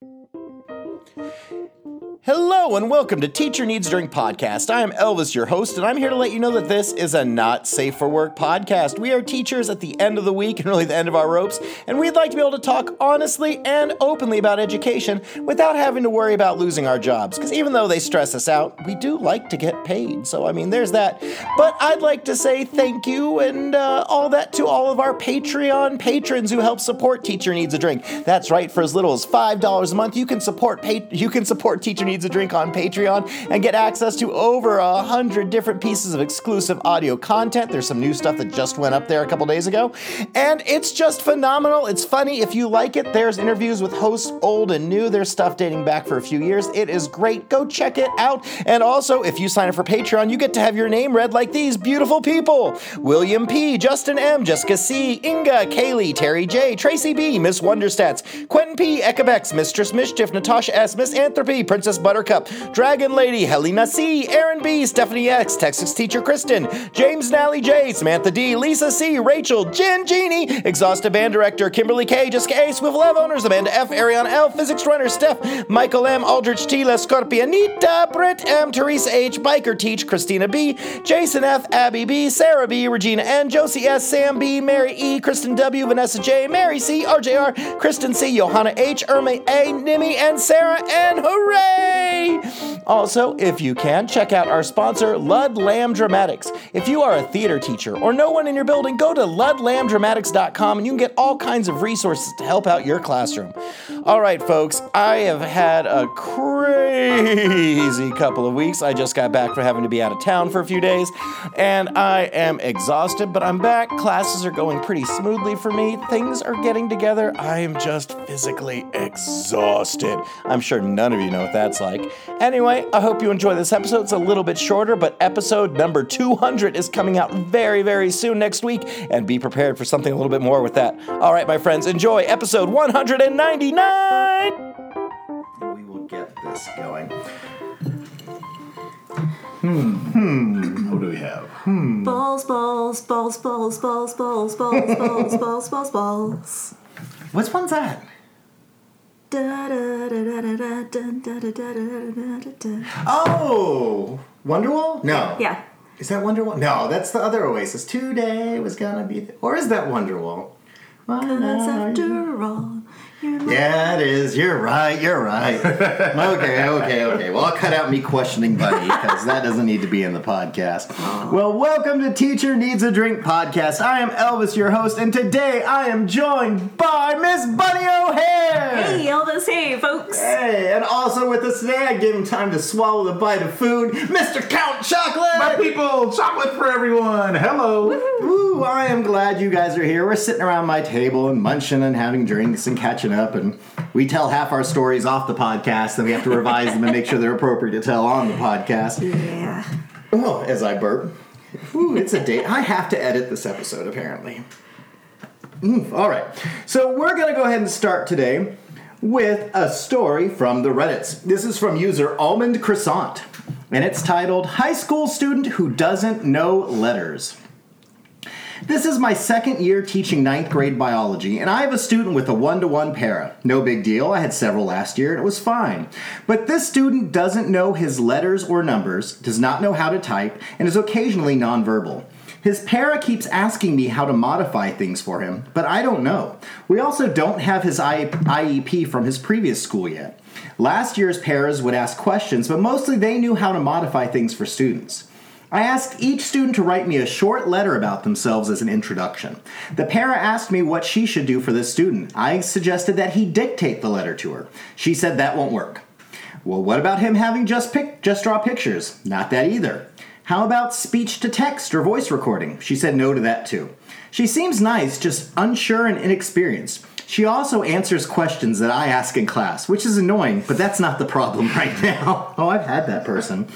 Thank you. Hello and welcome to Teacher Needs a Drink podcast. I am Elvis, your host, and I'm here to let you know that this is a not safe for work podcast. We are teachers at the end of the week and really the end of our ropes, and we'd like to be able to talk honestly and openly about education without having to worry about losing our jobs. Because even though they stress us out, we do like to get paid. So, I mean, there's that. But I'd like to say thank you and uh, all that to all of our Patreon patrons who help support Teacher Needs a Drink. That's right, for as little as $5 a month, you can support pa- you can support Teacher Needs a Drink on Patreon and get access to over a hundred different pieces of exclusive audio content. There's some new stuff that just went up there a couple days ago, and it's just phenomenal. It's funny. If you like it, there's interviews with hosts old and new. There's stuff dating back for a few years. It is great. Go check it out. And also, if you sign up for Patreon, you get to have your name read like these beautiful people William P., Justin M., Jessica C., Inga, Kaylee, Terry J., Tracy B., Miss Wonderstats, Quentin P., Ekabex, Mistress Mischief, Natasha S., Miss Anthropy, Princess Buttercup, Dragon Lady, Helena C., Aaron B., Stephanie X., Texas Teacher Kristen, James Nally J., Samantha D., Lisa C., Rachel, Jen Genie, Exhaustive Band Director, Kimberly K., Jessica A., Swivel Lab Owners, Amanda F., Ariana L., Physics Runner, Steph, Michael M., Aldrich T., La Scorpionita, Britt M., Teresa H., Biker Teach, Christina B., Jason F., Abby B., Sarah B., Regina N., Josie S., Sam B., Mary E., Kristen W., Vanessa J., Mary C., RJR, Kristen C., Johanna H., Irma A., Nimi, and Sarah N. Hooray! Also, if you can, check out our sponsor, Ludlam Dramatics. If you are a theater teacher or no one in your building, go to ludlamdramatics.com and you can get all kinds of resources to help out your classroom. All right, folks, I have had a crazy couple of weeks. I just got back from having to be out of town for a few days, and I am exhausted, but I'm back. Classes are going pretty smoothly for me. Things are getting together. I am just physically exhausted. I'm sure none of you know what that's like. Anyway, I hope you enjoy this episode. It's a little bit shorter, but episode number 200 is coming out very, very soon next week, and be prepared for something a little bit more with that. All right, my friends, enjoy episode 199. We will get this going. Hmm. Hmm. What do we have? Hmm. Balls, balls, balls, balls, balls, balls, balls, balls, balls, balls, balls. Which one's that? Oh, Wonderwall? No. Yeah. Is that Wonderwall? No, that's the other Oasis. Today was gonna be, the, or is that Wonderwall? Why Cause after all, Yeah, it is. You're right. You're right. okay, okay, okay. Well, I'll cut out me questioning Buddy because that doesn't need to be in the podcast. Uh-huh. Well, welcome to Teacher Needs a Drink podcast. I am Elvis, your host, and today I am joined by Miss Bunny O'Hare. Hey, Elvis, hey, folks. Hey, and also with us today, I gave him time to swallow the bite of food, Mr. Count Chocolate. My people, chocolate for everyone. Hello. Ooh, I am glad you guys are here. We're sitting around my table and munching and having drinks and catching up, and we tell half our stories off the podcast, and we have to revise them and make sure they're appropriate to tell on the podcast. Yeah. Oh, as I burp. Ooh, it's a date. I have to edit this episode, apparently. Mm, all right. So we're going to go ahead and start today with a story from the Reddits. This is from user Almond Croissant, and it's titled High School Student Who Doesn't Know Letters. This is my second year teaching ninth grade biology, and I have a student with a one to one para. No big deal, I had several last year and it was fine. But this student doesn't know his letters or numbers, does not know how to type, and is occasionally nonverbal. His para keeps asking me how to modify things for him, but I don't know. We also don't have his IEP from his previous school yet. Last year's paras would ask questions, but mostly they knew how to modify things for students. I asked each student to write me a short letter about themselves as an introduction. The para asked me what she should do for this student. I suggested that he dictate the letter to her. She said that won't work. Well, what about him having just pic- just draw pictures? Not that either. How about speech to text or voice recording? She said no to that too. She seems nice, just unsure and inexperienced. She also answers questions that I ask in class, which is annoying, but that's not the problem right now. oh, I've had that person.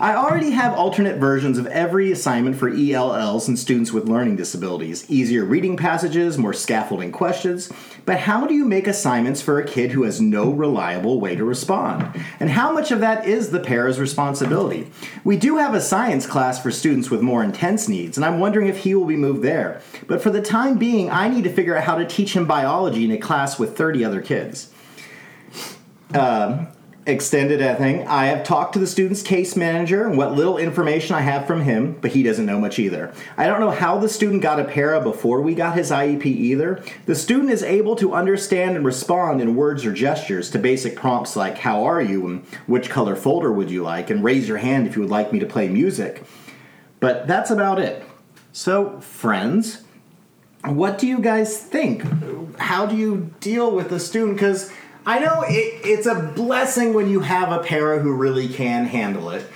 I already have alternate versions of every assignment for ELLs and students with learning disabilities. Easier reading passages, more scaffolding questions. But how do you make assignments for a kid who has no reliable way to respond? And how much of that is the para's responsibility? We do have a science class for students with more intense needs, and I'm wondering if he will be moved there. But for the time being, I need to figure out how to teach him biology in a class with 30 other kids. um, extended thing. I have talked to the student's case manager and what little information I have from him, but he doesn't know much either. I don't know how the student got a para before we got his IEP either. The student is able to understand and respond in words or gestures to basic prompts like "How are you?" and "Which color folder would you like?" and "Raise your hand if you would like me to play music." But that's about it. So, friends, what do you guys think? How do you deal with a student? Because I know it, it's a blessing when you have a para who really can handle it,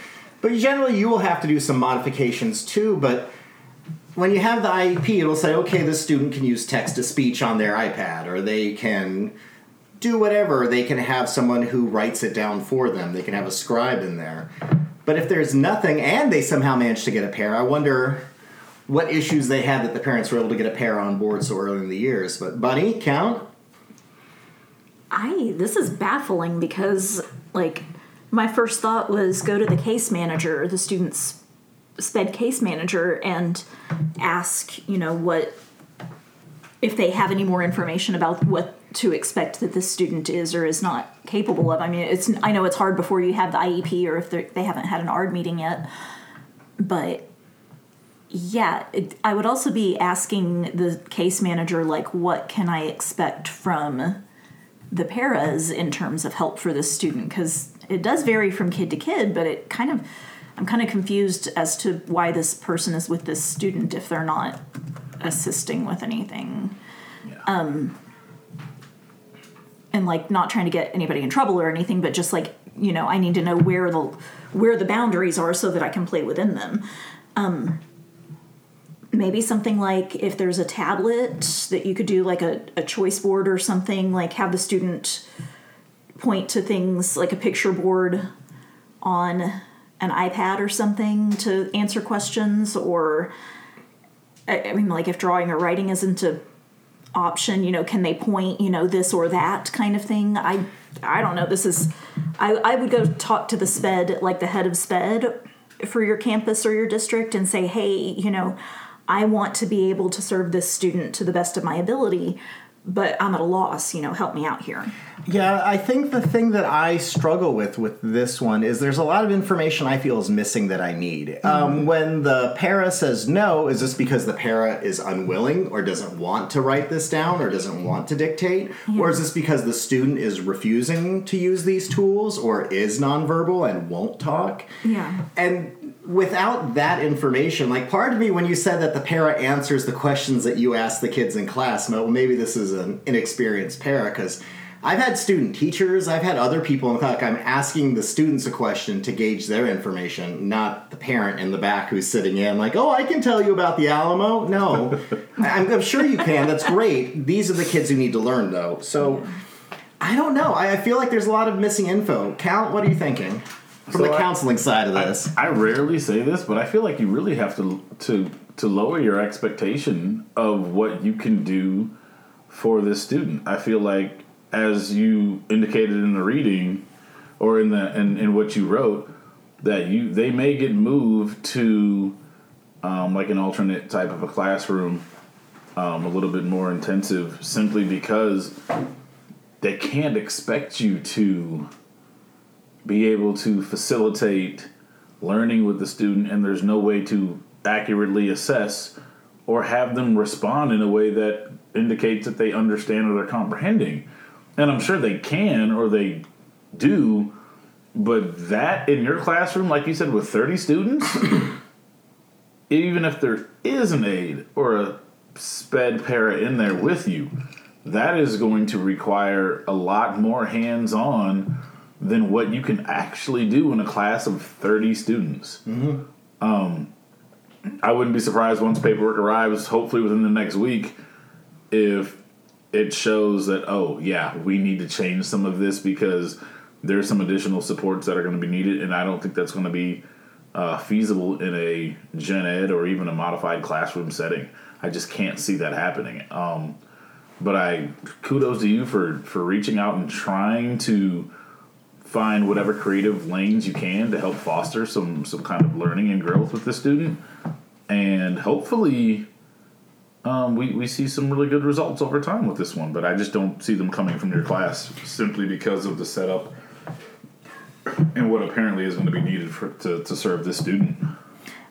but generally you will have to do some modifications too. But when you have the IEP, it'll say, okay, the student can use text to speech on their iPad, or they can do whatever. They can have someone who writes it down for them. They can have a scribe in there. But if there's nothing and they somehow manage to get a pair, I wonder what issues they had that the parents were able to get a pair on board so early in the years. But Bunny, count. I this is baffling because like my first thought was go to the case manager, the student's sped case manager, and ask you know what if they have any more information about what to expect that this student is or is not capable of. I mean, it's I know it's hard before you have the IEP or if they haven't had an ARD meeting yet, but yeah, it, I would also be asking the case manager like, what can I expect from the paras in terms of help for this student because it does vary from kid to kid, but it kind of I'm kind of confused as to why this person is with this student if they're not assisting with anything. Yeah. Um, and like not trying to get anybody in trouble or anything, but just like you know, I need to know where the where the boundaries are so that I can play within them. Um, maybe something like if there's a tablet that you could do like a, a choice board or something, like have the student point to things like a picture board on an iPad or something to answer questions or I mean like if drawing or writing isn't a option, you know, can they point, you know, this or that kind of thing? I I don't know. This is I, I would go talk to the SPED, like the head of SPED for your campus or your district and say, hey, you know, I want to be able to serve this student to the best of my ability, but I'm at a loss, you know, help me out here. Yeah, I think the thing that I struggle with with this one is there's a lot of information I feel is missing that I need. Mm-hmm. Um, when the para says no, is this because the para is unwilling or doesn't want to write this down or doesn't want to dictate? Or is this because the student is refusing to use these tools or is nonverbal and won't talk? Yeah. And without that information, like part of me, when you said that the para answers the questions that you ask the kids in class, well, maybe this is an inexperienced para because I've had student teachers, I've had other people in the class. I'm asking the students a question to gauge their information, not the parent in the back who's sitting in, like, oh, I can tell you about the Alamo. No, I'm, I'm sure you can. That's great. These are the kids who need to learn, though. So I don't know. I, I feel like there's a lot of missing info. Count, what are you thinking? From So the I- counseling side of this. I rarely say this, but I feel like you really have to to to lower your expectation of what you can do for this student. I feel like as you indicated in the reading or in the in, in what you wrote, that you they may get moved to um, like an alternate type of a classroom, um, a little bit more intensive, simply because they can't expect you to be able to facilitate learning with the student and there's no way to accurately assess or have them respond in a way that indicates that they understand or they're comprehending. And i'm sure they can or they do but that in your classroom like you said with 30 students even if there is an aide or a sped para in there with you that is going to require a lot more hands-on than what you can actually do in a class of 30 students. Um, I wouldn't be surprised once paperwork arrives, hopefully within the next week, if it shows that, oh, yeah, we need to change some of this because there's some additional supports that are going to be needed, and I don't think that's going to be uh, feasible in a gen ed or even a modified classroom setting. I just can't see that happening. Um, but I kudos to you for for reaching out and trying to find whatever creative lanes you can to help foster some some kind of learning and growth with the student and hopefully um, we, we see some really good results over time with this one, but I just don't see them coming from your class simply because of the setup and what apparently is going to be needed for to, to serve this student.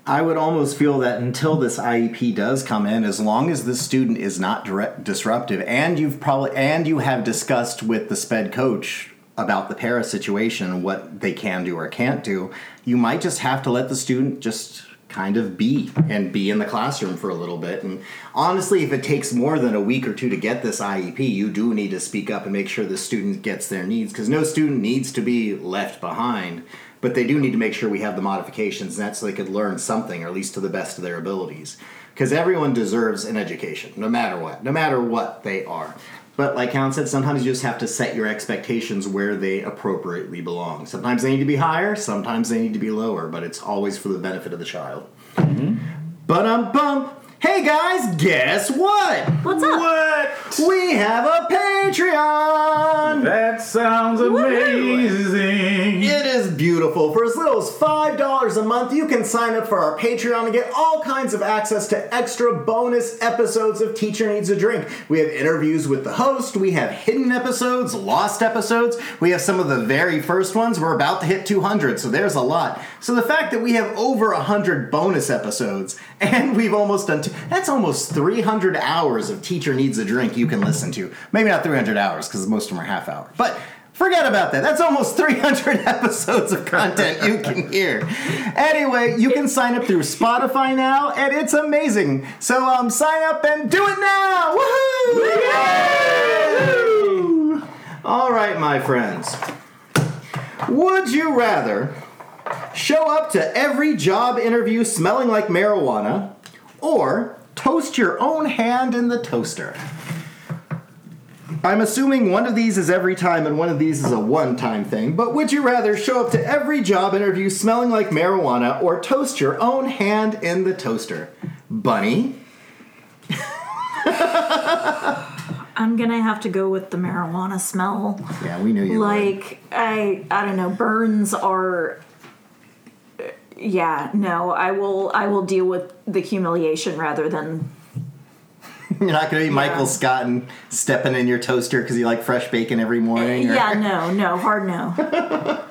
I would almost feel that until this IEP does come in, as long as the student is not direct, disruptive, and you've probably and you have discussed with the sped coach about the Paris situation, what they can do or can't do, you might just have to let the student just kind of be and be in the classroom for a little bit. And honestly, if it takes more than a week or two to get this IEP, you do need to speak up and make sure the student gets their needs because no student needs to be left behind. But they do need to make sure we have the modifications and so they could learn something, or at least to the best of their abilities. Because everyone deserves an education, no matter what, no matter what they are. But like Count said, sometimes you just have to set your expectations where they appropriately belong. Sometimes they need to be higher, sometimes they need to be lower, but it's always for the benefit of the child. But um bum. Hey guys, guess what? What's up? What? We have a Patreon! That sounds amazing. It is beautiful. For as little as $5 a month, you can sign up for our Patreon and get all kinds of access to extra bonus episodes of Teacher Needs a Drink. We have interviews with the host, we have hidden episodes, lost episodes, we have some of the very first ones. We're about to hit 200, so there's a lot. So the fact that we have over 100 bonus episodes and we've almost done that's almost 300 hours of Teacher Needs a Drink you can listen to. Maybe not 300 hours because most of them are half hour. But Forget about that. That's almost 300 episodes of content you can hear. Anyway, you can sign up through Spotify now, and it's amazing. So um, sign up and do it now! Woohoo! All right, my friends. Would you rather show up to every job interview smelling like marijuana, or toast your own hand in the toaster? I'm assuming one of these is every time and one of these is a one time thing, but would you rather show up to every job interview smelling like marijuana or toast your own hand in the toaster? Bunny? I'm gonna have to go with the marijuana smell. Yeah, we knew you would. Like I, I don't know. Burns are. Yeah, no. I will. I will deal with the humiliation rather than. You're not going to be Michael Scott and stepping in your toaster because you like fresh bacon every morning? or- Yeah, no, no, hard no.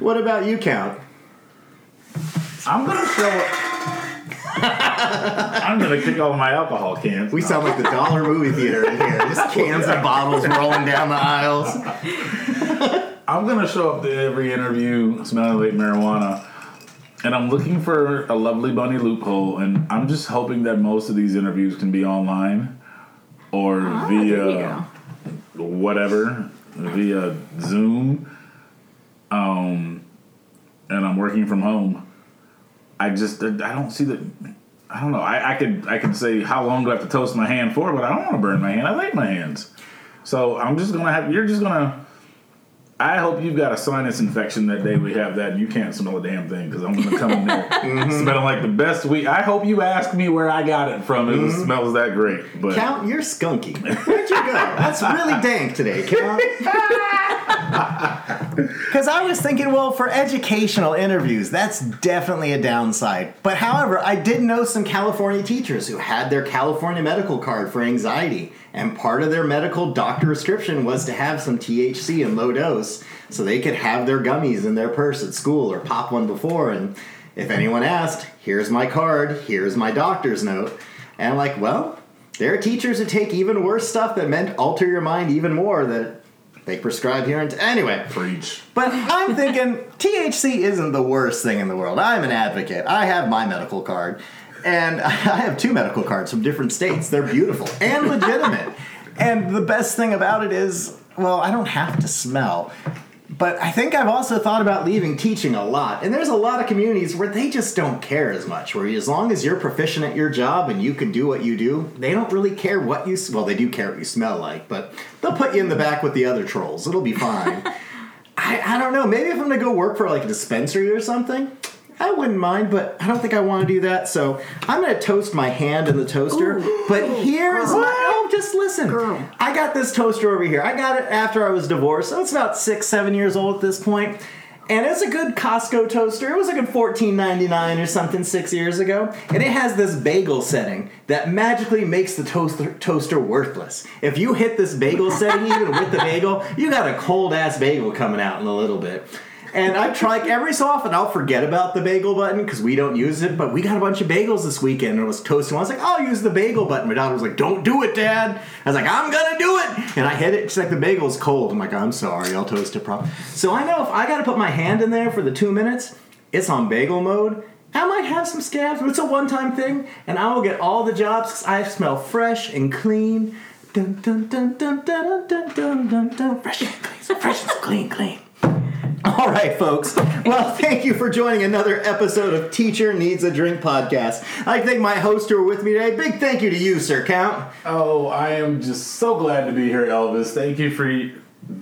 What about you, Count? I'm gonna show. I'm gonna kick all my alcohol cans. We sound like the dollar movie theater in here. Just cans and bottles rolling down the aisles. I'm gonna show up to every interview smelling like marijuana, and I'm looking for a lovely bunny loophole, and I'm just hoping that most of these interviews can be online or Ah, via whatever, via Zoom. Um, and I'm working from home. I just I don't see that. I don't know. I, I could I could say how long do I have to toast my hand for, but I don't want to burn my hand. I like my hands, so I'm just gonna have. You're just gonna. I hope you've got a sinus infection that day we have that and you can't smell a damn thing because I'm going to come in there mm-hmm. smelling like the best weed. I hope you ask me where I got it from if it mm-hmm. smells that great. But Count, you're skunky. Where'd you go? That's really dank today, Count. Because I was thinking, well, for educational interviews, that's definitely a downside. But however, I did know some California teachers who had their California medical card for anxiety, and part of their medical doctor prescription was to have some THC in low dose so they could have their gummies in their purse at school or pop one before. And if anyone asked, here's my card, here's my doctor's note. And I'm like, well, there are teachers who take even worse stuff that meant alter your mind even more that they prescribe here. And anyway, preach. but I'm thinking THC isn't the worst thing in the world. I'm an advocate. I have my medical card, and I have two medical cards from different states. They're beautiful and legitimate. and the best thing about it is, well, I don't have to smell. But I think I've also thought about leaving teaching a lot. And there's a lot of communities where they just don't care as much. Where as long as you're proficient at your job and you can do what you do, they don't really care what you well, they do care what you smell like, but they'll put you in the back with the other trolls. It'll be fine. I, I don't know. Maybe if I'm gonna go work for like a dispensary or something, I wouldn't mind, but I don't think I want to do that. So I'm gonna toast my hand in the toaster. Ooh. but here's my oh, just listen. Girl. I got this toaster over here. I got it after I was divorced, so it's about six, seven years old at this point. and it's a good Costco toaster. It was like a fourteen ninety nine or something six years ago, and it has this bagel setting that magically makes the toaster toaster worthless. If you hit this bagel setting, even with the bagel, you got a cold ass bagel coming out in a little bit. And I try like, every so often I'll forget about the bagel button because we don't use it. But we got a bunch of bagels this weekend and it was toasting. I was like, I'll use the bagel button. My daughter was like, Don't do it, Dad. I was like, I'm gonna do it. And I hit it. She's like, the bagel's cold. I'm like, I'm sorry. I'll toast it properly. So I know if I got to put my hand in there for the two minutes, it's on bagel mode. I might have some scabs, but it's a one-time thing, and I will get all the jobs because I smell fresh and clean. Dun, dun, dun, dun, dun, dun, dun, dun, dun. Fresh and clean, fresh and clean, clean. All right, folks. Well, thank you for joining another episode of Teacher Needs a Drink podcast. I thank my hosts who are with me today. Big thank you to you, Sir Count. Oh, I am just so glad to be here, Elvis. Thank you for.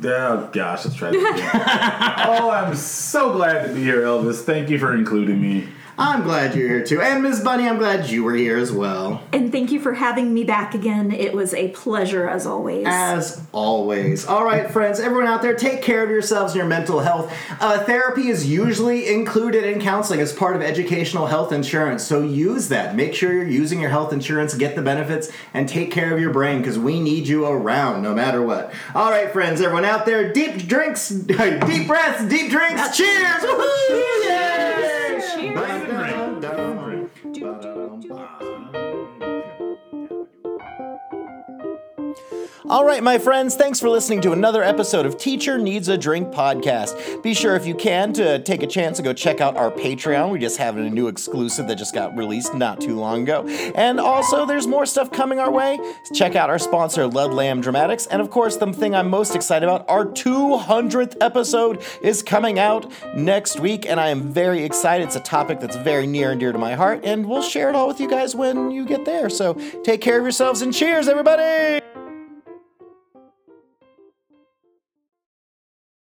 Oh gosh, let's try again. oh, I'm so glad to be here, Elvis. Thank you for including me. I'm glad you're here too. And Ms. Bunny, I'm glad you were here as well. And thank you for having me back again. It was a pleasure as always. As always. All right, friends, everyone out there, take care of yourselves and your mental health. Uh, therapy is usually included in counseling as part of educational health insurance, so use that. Make sure you're using your health insurance, get the benefits, and take care of your brain because we need you around no matter what. All right, friends, everyone out there, deep drinks, deep breaths, deep drinks. Cheers! Woohoo! Yay! Brazenry. All right, my friends, thanks for listening to another episode of Teacher Needs a Drink podcast. Be sure, if you can, to take a chance to go check out our Patreon. We just have a new exclusive that just got released not too long ago. And also, there's more stuff coming our way. Check out our sponsor, Ludlam Dramatics. And of course, the thing I'm most excited about, our 200th episode is coming out next week. And I am very excited. It's a topic that's very near and dear to my heart. And we'll share it all with you guys when you get there. So take care of yourselves and cheers, everybody!